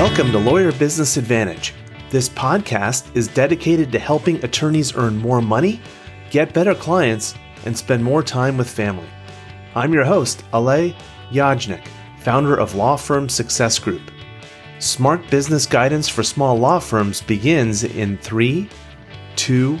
Welcome to Lawyer Business Advantage. This podcast is dedicated to helping attorneys earn more money, get better clients, and spend more time with family. I'm your host, Alay Yajnik, founder of law firm Success Group. Smart business guidance for small law firms begins in three, two,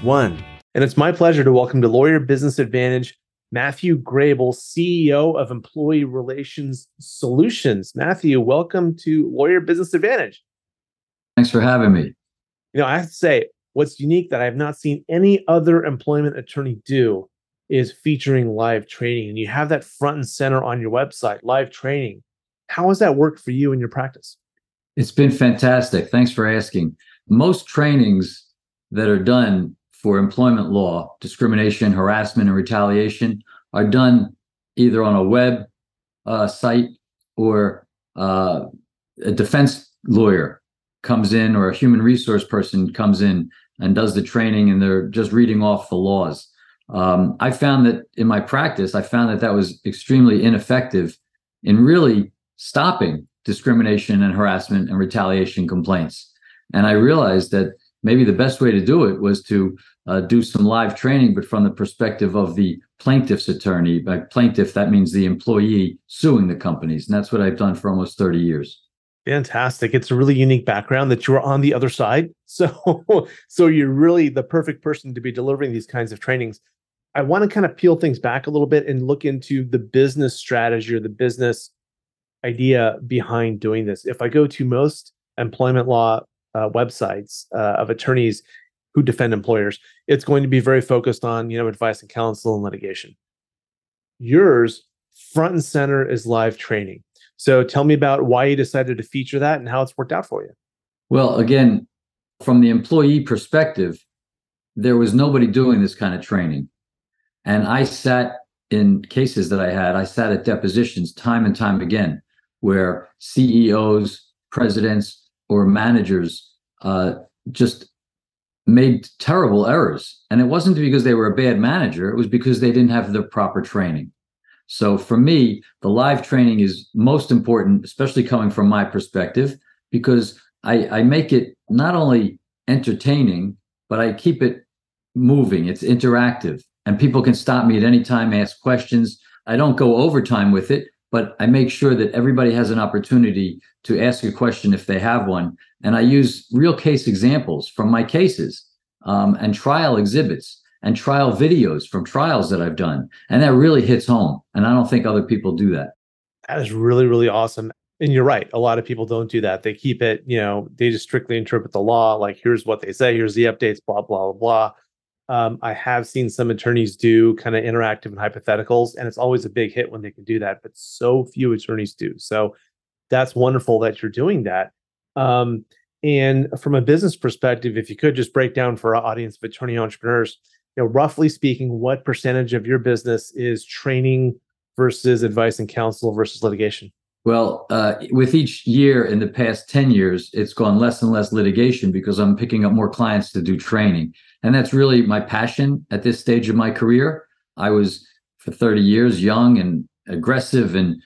one. And it's my pleasure to welcome to Lawyer Business Advantage Matthew Grabell, CEO of Employee Relations Solutions. Matthew, welcome to Lawyer Business Advantage. Thanks for having me. You know, I have to say, what's unique that I have not seen any other employment attorney do is featuring live training. And you have that front and center on your website, live training. How has that worked for you in your practice? It's been fantastic. Thanks for asking. Most trainings that are done for employment law, discrimination, harassment, and retaliation are done either on a web uh, site or uh, a defense lawyer comes in or a human resource person comes in and does the training and they're just reading off the laws. Um, I found that in my practice, I found that that was extremely ineffective in really stopping discrimination and harassment and retaliation complaints. And I realized that maybe the best way to do it was to uh, do some live training, but from the perspective of the plaintiff's attorney. By plaintiff, that means the employee suing the companies. And that's what I've done for almost 30 years. Fantastic. It's a really unique background that you are on the other side. So, so you're really the perfect person to be delivering these kinds of trainings. I want to kind of peel things back a little bit and look into the business strategy or the business idea behind doing this. If I go to most employment law uh, websites uh, of attorneys who defend employers, it's going to be very focused on you know advice and counsel and litigation. Yours front and center is live training. So tell me about why you decided to feature that and how it's worked out for you. Well, again, from the employee perspective, there was nobody doing this kind of training. And I sat in cases that I had, I sat at depositions time and time again where CEOs, presidents, or managers uh, just made terrible errors. And it wasn't because they were a bad manager, it was because they didn't have the proper training. So for me, the live training is most important, especially coming from my perspective, because I, I make it not only entertaining, but I keep it moving. It's interactive and people can stop me at any time, ask questions. I don't go overtime with it, but I make sure that everybody has an opportunity to ask a question if they have one. And I use real case examples from my cases um, and trial exhibits and trial videos from trials that I've done. And that really hits home. And I don't think other people do that. That is really, really awesome. And you're right. A lot of people don't do that. They keep it, you know, they just strictly interpret the law. Like, here's what they say, here's the updates, blah, blah, blah, blah. Um, I have seen some attorneys do kind of interactive and hypotheticals, and it's always a big hit when they can do that, but so few attorneys do. So that's wonderful that you're doing that. Um, and from a business perspective, if you could just break down for our audience of attorney entrepreneurs, you know, roughly speaking, what percentage of your business is training versus advice and counsel versus litigation? Well, uh, with each year in the past 10 years, it's gone less and less litigation because I'm picking up more clients to do training. And that's really my passion at this stage of my career. I was for 30 years young and aggressive and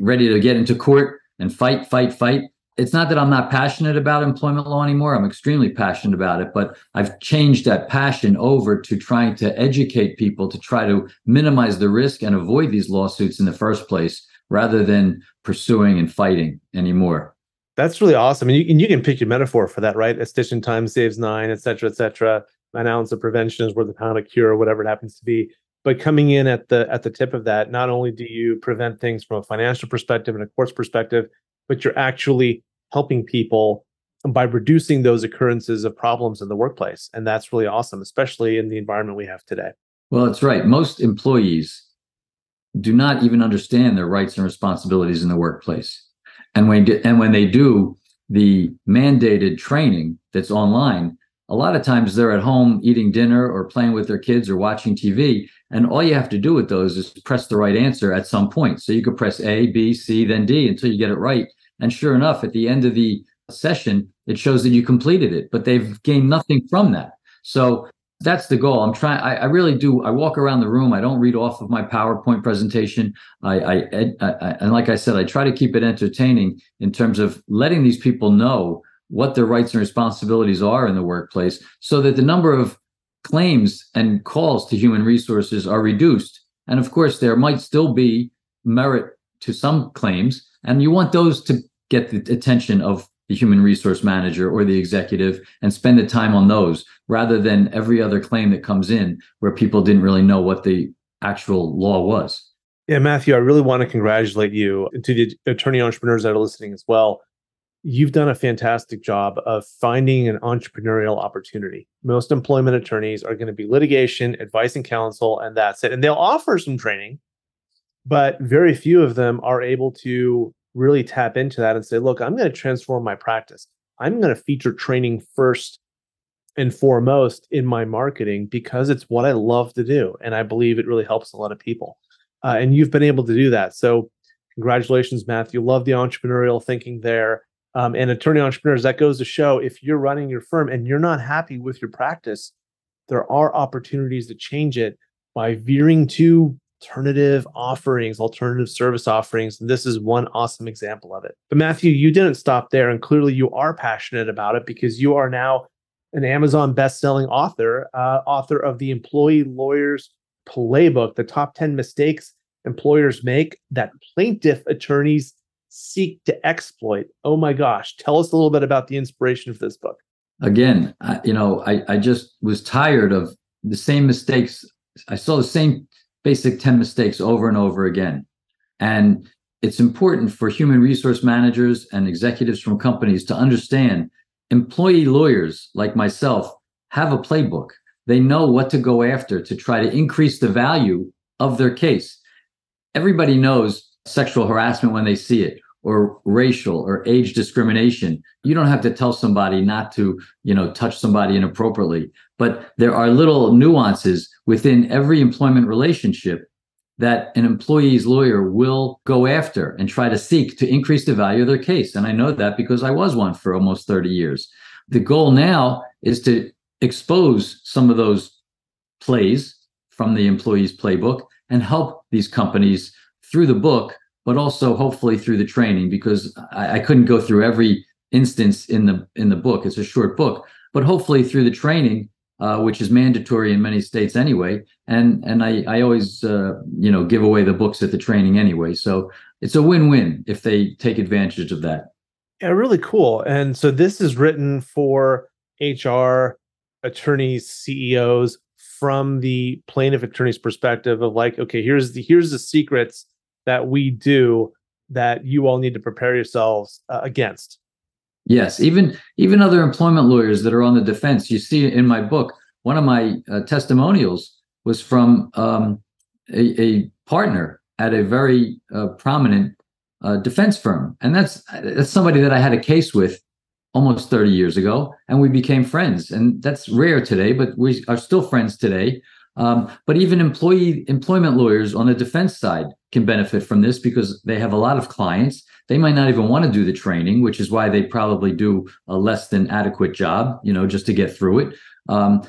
ready to get into court and fight, fight, fight it's not that I'm not passionate about employment law anymore. I'm extremely passionate about it, but I've changed that passion over to trying to educate people to try to minimize the risk and avoid these lawsuits in the first place rather than pursuing and fighting anymore. That's really awesome. And you, and you can pick your metaphor for that, right? A stitch in time saves nine, et cetera, et cetera. An ounce of prevention is worth a pound of cure, or whatever it happens to be. But coming in at the at the tip of that, not only do you prevent things from a financial perspective and a course perspective, but you're actually helping people by reducing those occurrences of problems in the workplace. And that's really awesome, especially in the environment we have today. Well, that's right. Most employees do not even understand their rights and responsibilities in the workplace. And when and when they do the mandated training that's online, a lot of times they're at home eating dinner or playing with their kids or watching TV. And all you have to do with those is press the right answer at some point. So you could press A, B, C, then D until you get it right. And sure enough, at the end of the session, it shows that you completed it, but they've gained nothing from that. So that's the goal. I'm trying. I, I, really do. I walk around the room. I don't read off of my PowerPoint presentation. I, I, I, and like I said, I try to keep it entertaining in terms of letting these people know what their rights and responsibilities are in the workplace, so that the number of claims and calls to human resources are reduced. And of course, there might still be merit to some claims, and you want those to get the attention of the human resource manager or the executive and spend the time on those rather than every other claim that comes in where people didn't really know what the actual law was. Yeah, Matthew, I really want to congratulate you to the attorney entrepreneurs that are listening as well. You've done a fantastic job of finding an entrepreneurial opportunity. Most employment attorneys are going to be litigation, advice and counsel, and that's it. And they'll offer some training, but very few of them are able to really tap into that and say, look, I'm going to transform my practice. I'm going to feature training first and foremost in my marketing because it's what I love to do. And I believe it really helps a lot of people. Uh, and you've been able to do that. So, congratulations, Matthew. Love the entrepreneurial thinking there. Um, and attorney entrepreneurs, that goes to show if you're running your firm and you're not happy with your practice, there are opportunities to change it by veering to alternative offerings, alternative service offerings. And this is one awesome example of it. But Matthew, you didn't stop there. And clearly you are passionate about it because you are now an Amazon best-selling author, uh, author of the Employee Lawyers Playbook, the top 10 mistakes employers make that plaintiff attorneys seek to exploit. Oh my gosh. Tell us a little bit about the inspiration of this book. Again, I, you know, I, I just was tired of the same mistakes. I saw the same basic 10 mistakes over and over again. And it's important for human resource managers and executives from companies to understand employee lawyers like myself have a playbook. They know what to go after to try to increase the value of their case. Everybody knows sexual harassment when they see it or racial or age discrimination. You don't have to tell somebody not to you know touch somebody inappropriately but there are little nuances within every employment relationship that an employee's lawyer will go after and try to seek to increase the value of their case. And i know that because i was one for almost 30 years. The goal now is to expose some of those plays from the employee's playbook and help these companies through the book but also hopefully through the training because I, I, couldn't go through every instance in the in the book. It's a short book, but hopefully through the training, uh, which is mandatory in many states anyway. And and I I always uh, you know give away the books at the training anyway. So it's a win win if they take advantage of that. Yeah, really cool. And so this is written for HR attorneys, CEOs from the plaintiff attorney's perspective of like, okay, here's the here's the secrets that we do that you all need to prepare yourselves uh, against. Yes, even even other employment lawyers that are on the defense. You see in my book, one of my uh, testimonials was from um, a, a, partner at a very uh, prominent uh, defense firm, and that's that's somebody that I had a case with almost 30 years ago, and we became friends. And that's rare today, but we are still friends today. Um, but even employee employment lawyers on the defense side can benefit from this because they have a lot of clients. They might not even want to do the training, which is why they probably do a less than adequate job, you know, just to get through it. Um,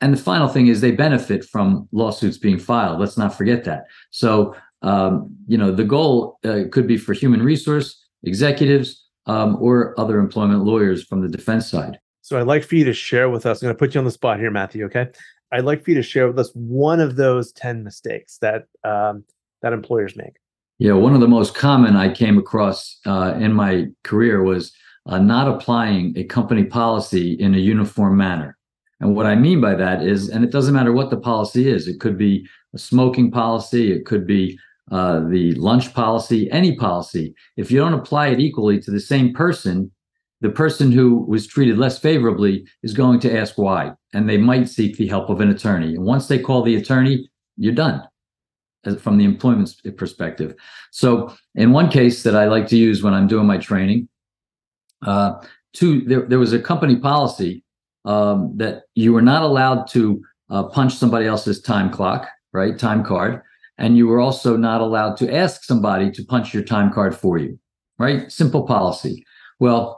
and the final thing is they benefit from lawsuits being filed. Let's not forget that. So, um, you know, the goal uh, could be for human resource executives um, or other employment lawyers from the defense side. So I'd like for you to share with us. I'm going to put you on the spot here, Matthew. Okay. I'd like for you to share with us one of those 10 mistakes that um, that employers make. Yeah, one of the most common I came across uh, in my career was uh, not applying a company policy in a uniform manner. And what I mean by that is, and it doesn't matter what the policy is, it could be a smoking policy, it could be uh, the lunch policy, any policy. If you don't apply it equally to the same person, the person who was treated less favorably is going to ask why, and they might seek the help of an attorney. And once they call the attorney, you're done from the employment perspective. So, in one case that I like to use when I'm doing my training, uh, two there, there was a company policy um, that you were not allowed to uh, punch somebody else's time clock, right, time card, and you were also not allowed to ask somebody to punch your time card for you, right? Simple policy. Well,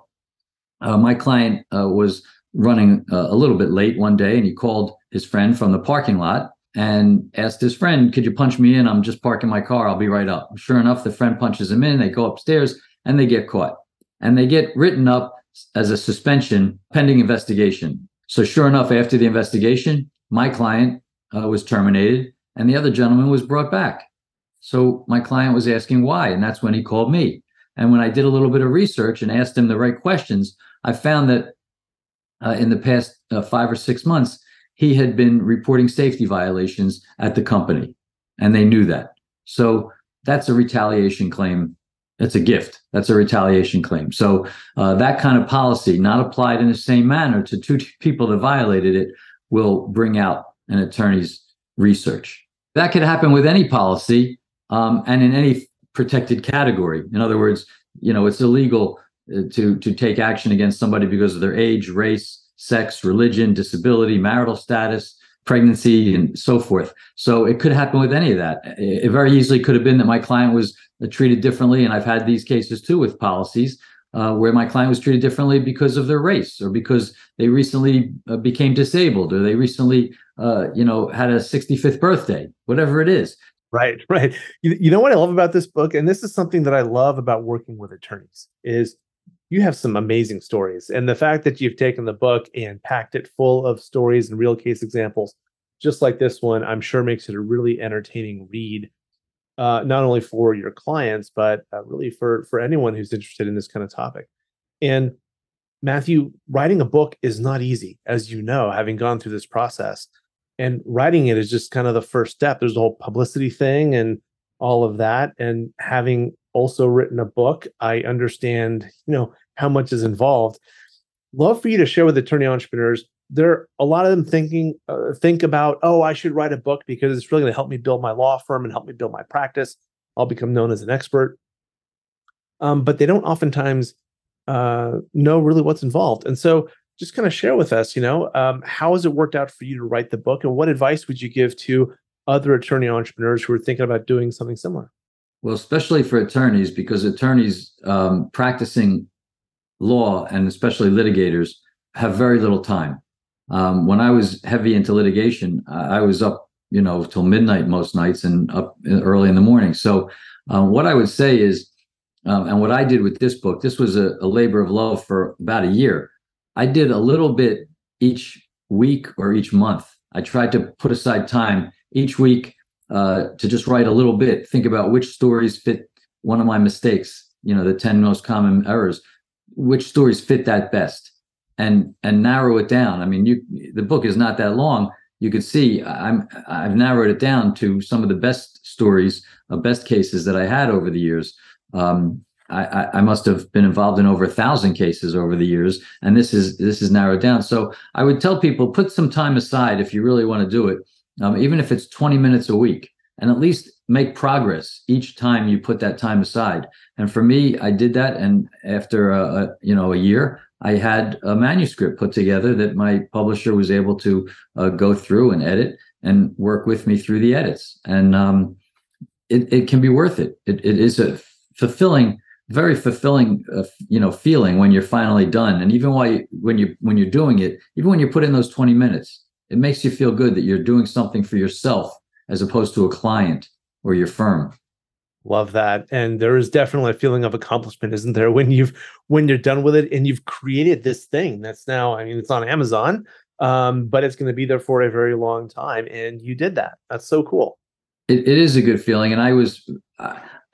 uh, my client uh, was running uh, a little bit late one day and he called his friend from the parking lot and asked his friend, Could you punch me in? I'm just parking my car. I'll be right up. Sure enough, the friend punches him in. They go upstairs and they get caught. And they get written up as a suspension pending investigation. So, sure enough, after the investigation, my client uh, was terminated and the other gentleman was brought back. So, my client was asking why. And that's when he called me. And when I did a little bit of research and asked him the right questions, I found that uh, in the past uh, five or six months, he had been reporting safety violations at the company, and they knew that. So that's a retaliation claim. That's a gift. That's a retaliation claim. So uh, that kind of policy, not applied in the same manner to two people that violated it, will bring out an attorney's research. That could happen with any policy um, and in any protected category. In other words, you know, it's illegal to to take action against somebody because of their age, race, sex, religion, disability, marital status, pregnancy, and so forth. So it could happen with any of that. It very easily could have been that my client was uh, treated differently, and I've had these cases too with policies. Uh, where my client was treated differently because of their race or because they recently uh, became disabled or they recently uh, you know had a 65th birthday whatever it is right right you, you know what i love about this book and this is something that i love about working with attorneys is you have some amazing stories. And the fact that you've taken the book and packed it full of stories and real case examples, just like this one, I'm sure makes it a really entertaining read, uh, not only for your clients, but uh, really for, for anyone who's interested in this kind of topic. And Matthew, writing a book is not easy, as you know, having gone through this process. And writing it is just kind of the first step. There's a whole publicity thing and all of that. And having also written a book. I understand, you know, how much is involved. Love for you to share with attorney entrepreneurs. There, a lot of them thinking uh, think about, oh, I should write a book because it's really going to help me build my law firm and help me build my practice. I'll become known as an expert. Um, but they don't oftentimes uh, know really what's involved. And so, just kind of share with us, you know, um, how has it worked out for you to write the book, and what advice would you give to other attorney entrepreneurs who are thinking about doing something similar? Well, especially for attorneys, because attorneys um, practicing law and especially litigators have very little time. Um, when I was heavy into litigation, I was up, you know, till midnight most nights and up early in the morning. So, uh, what I would say is, um, and what I did with this book, this was a, a labor of love for about a year. I did a little bit each week or each month. I tried to put aside time each week uh, to just write a little bit, think about which stories fit one of my mistakes, you know, the 10 most common errors, which stories fit that best and and narrow it down. I mean, you the book is not that long. You can see I'm I've narrowed it down to some of the best stories, uh, best cases that I had over the years. Um, I, I, must have been involved in over a thousand cases over the years, and this is this is narrowed down. So I would tell people put some time aside if you really want to do it um, even if it's 20 minutes a week, and at least make progress each time you put that time aside. And for me, I did that, and after a, a you know a year, I had a manuscript put together that my publisher was able to uh, go through and edit and work with me through the edits. And um, it, it can be worth it. It, it is a fulfilling, very fulfilling, uh, you know, feeling when you're finally done. And even while you, when you when you're doing it, even when you put in those 20 minutes, it makes you feel good that you're doing something for yourself as opposed to a client or your firm. Love that. And there is definitely a feeling of accomplishment isn't there when you've when you're done with it and you've created this thing that's now i mean it's on amazon um, but it's going to be there for a very long time and you did that. That's so cool. It, it is a good feeling and i was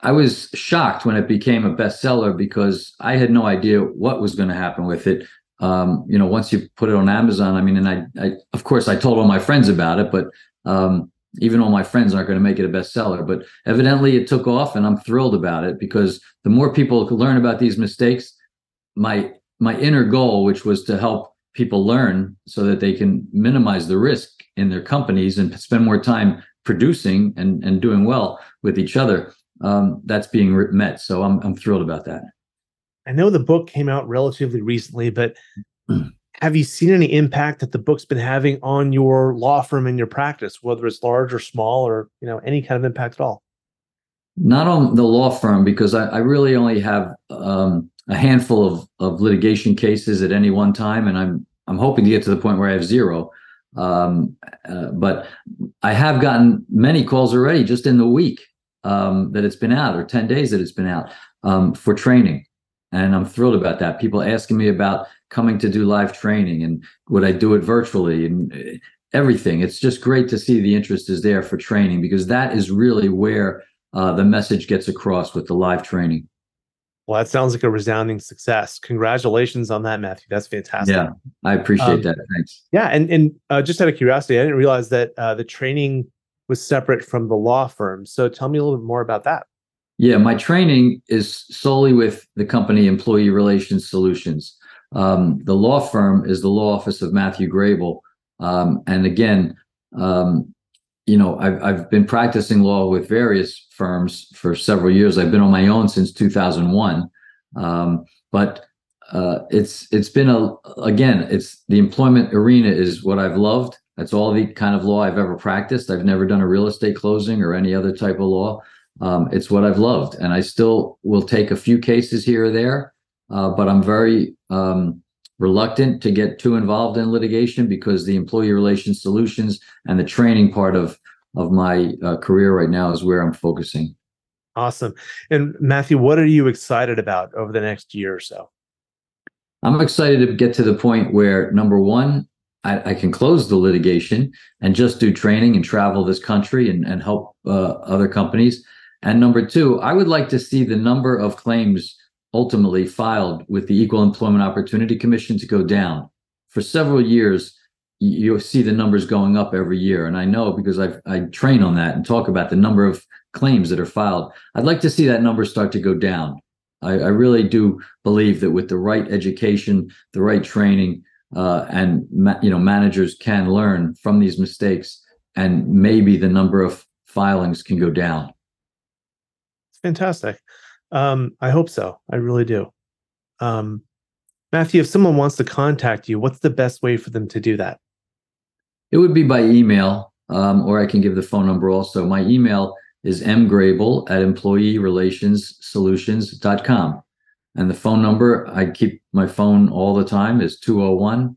i was shocked when it became a bestseller because i had no idea what was going to happen with it um, you know, once you put it on Amazon, I mean, and I, I, of course, I told all my friends about it, but um, even all my friends aren't going to make it a bestseller. But evidently, it took off, and I'm thrilled about it because the more people learn about these mistakes, my my inner goal, which was to help people learn so that they can minimize the risk in their companies and spend more time producing and and doing well with each other, um, that's being met. So I'm I'm thrilled about that. I know the book came out relatively recently, but have you seen any impact that the book's been having on your law firm and your practice, whether it's large or small, or you know any kind of impact at all? Not on the law firm because I, I really only have um, a handful of, of litigation cases at any one time, and I'm I'm hoping to get to the point where I have zero. Um, uh, but I have gotten many calls already just in the week um, that it's been out or 10 days that it's been out um, for training. And I'm thrilled about that. People asking me about coming to do live training and would I do it virtually and uh, everything. It's just great to see the interest is there for training because that is really where uh, the message gets across with the live training. Well, that sounds like a resounding success. Congratulations on that, Matthew. That's fantastic. Yeah, I appreciate um, that. Thanks. Yeah, and and uh, just out of curiosity, I didn't realize that uh, the training was separate from the law firm. So tell me a little bit more about that. Yeah, my training is solely with the company Employee Relations Solutions. Um, the law firm is the law office of Matthew Grabell, um, and again, um, you know, I've, I've been practicing law with various firms for several years. I've been on my own since 2001. Um, but uh, it's it's been a again, it's the employment arena is what I've loved. That's all the kind of law I've ever practiced. I've never done a real estate closing or any other type of law. Um, it's what I've loved, and I still will take a few cases here or there. Uh, but I'm very um, reluctant to get too involved in litigation because the employee relations solutions and the training part of of my uh, career right now is where I'm focusing. Awesome. And Matthew, what are you excited about over the next year or so? I'm excited to get to the point where number one, I, I can close the litigation and just do training and travel this country and, and help uh, other companies. And number two, I would like to see the number of claims ultimately filed with the Equal Employment Opportunity Commission to go down. For several years, you see the numbers going up every year, and I know because I I train on that and talk about the number of claims that are filed. I'd like to see that number start to go down. I, I really do believe that with the right education, the right training, uh, and ma- you know managers can learn from these mistakes, and maybe the number of filings can go down. Fantastic. Um, I hope so. I really do. Um, Matthew, if someone wants to contact you, what's the best way for them to do that? It would be by email, um, or I can give the phone number also. My email is mgrabell at employeerelationssolutions.com. And the phone number, I keep my phone all the time, is 201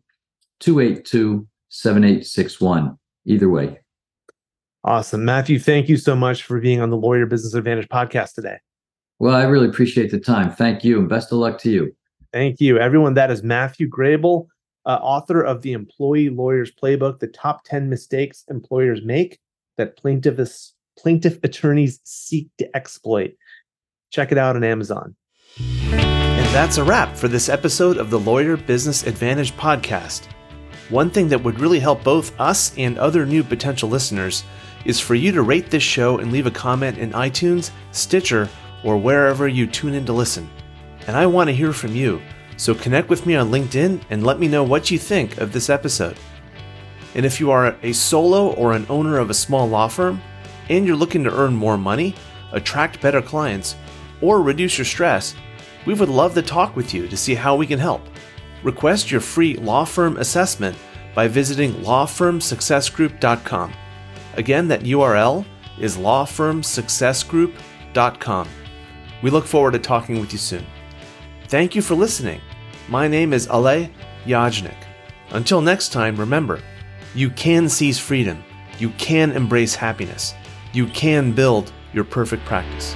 282 7861. Either way. Awesome. Matthew, thank you so much for being on the Lawyer Business Advantage podcast today. Well, I really appreciate the time. Thank you, and best of luck to you. Thank you, everyone. That is Matthew Grabell, uh, author of the Employee Lawyers Playbook: The Top Ten Mistakes Employers Make That Plaintiffs Plaintiff Attorneys Seek to Exploit. Check it out on Amazon. And that's a wrap for this episode of the Lawyer Business Advantage podcast. One thing that would really help both us and other new potential listeners is for you to rate this show and leave a comment in iTunes, Stitcher, or wherever you tune in to listen. And I want to hear from you, so connect with me on LinkedIn and let me know what you think of this episode. And if you are a solo or an owner of a small law firm and you're looking to earn more money, attract better clients, or reduce your stress, we would love to talk with you to see how we can help. Request your free law firm assessment by visiting lawfirmsuccessgroup.com. Again, that URL is lawfirmsuccessgroup.com. We look forward to talking with you soon. Thank you for listening. My name is Alay Yajnik. Until next time, remember, you can seize freedom, you can embrace happiness, you can build your perfect practice.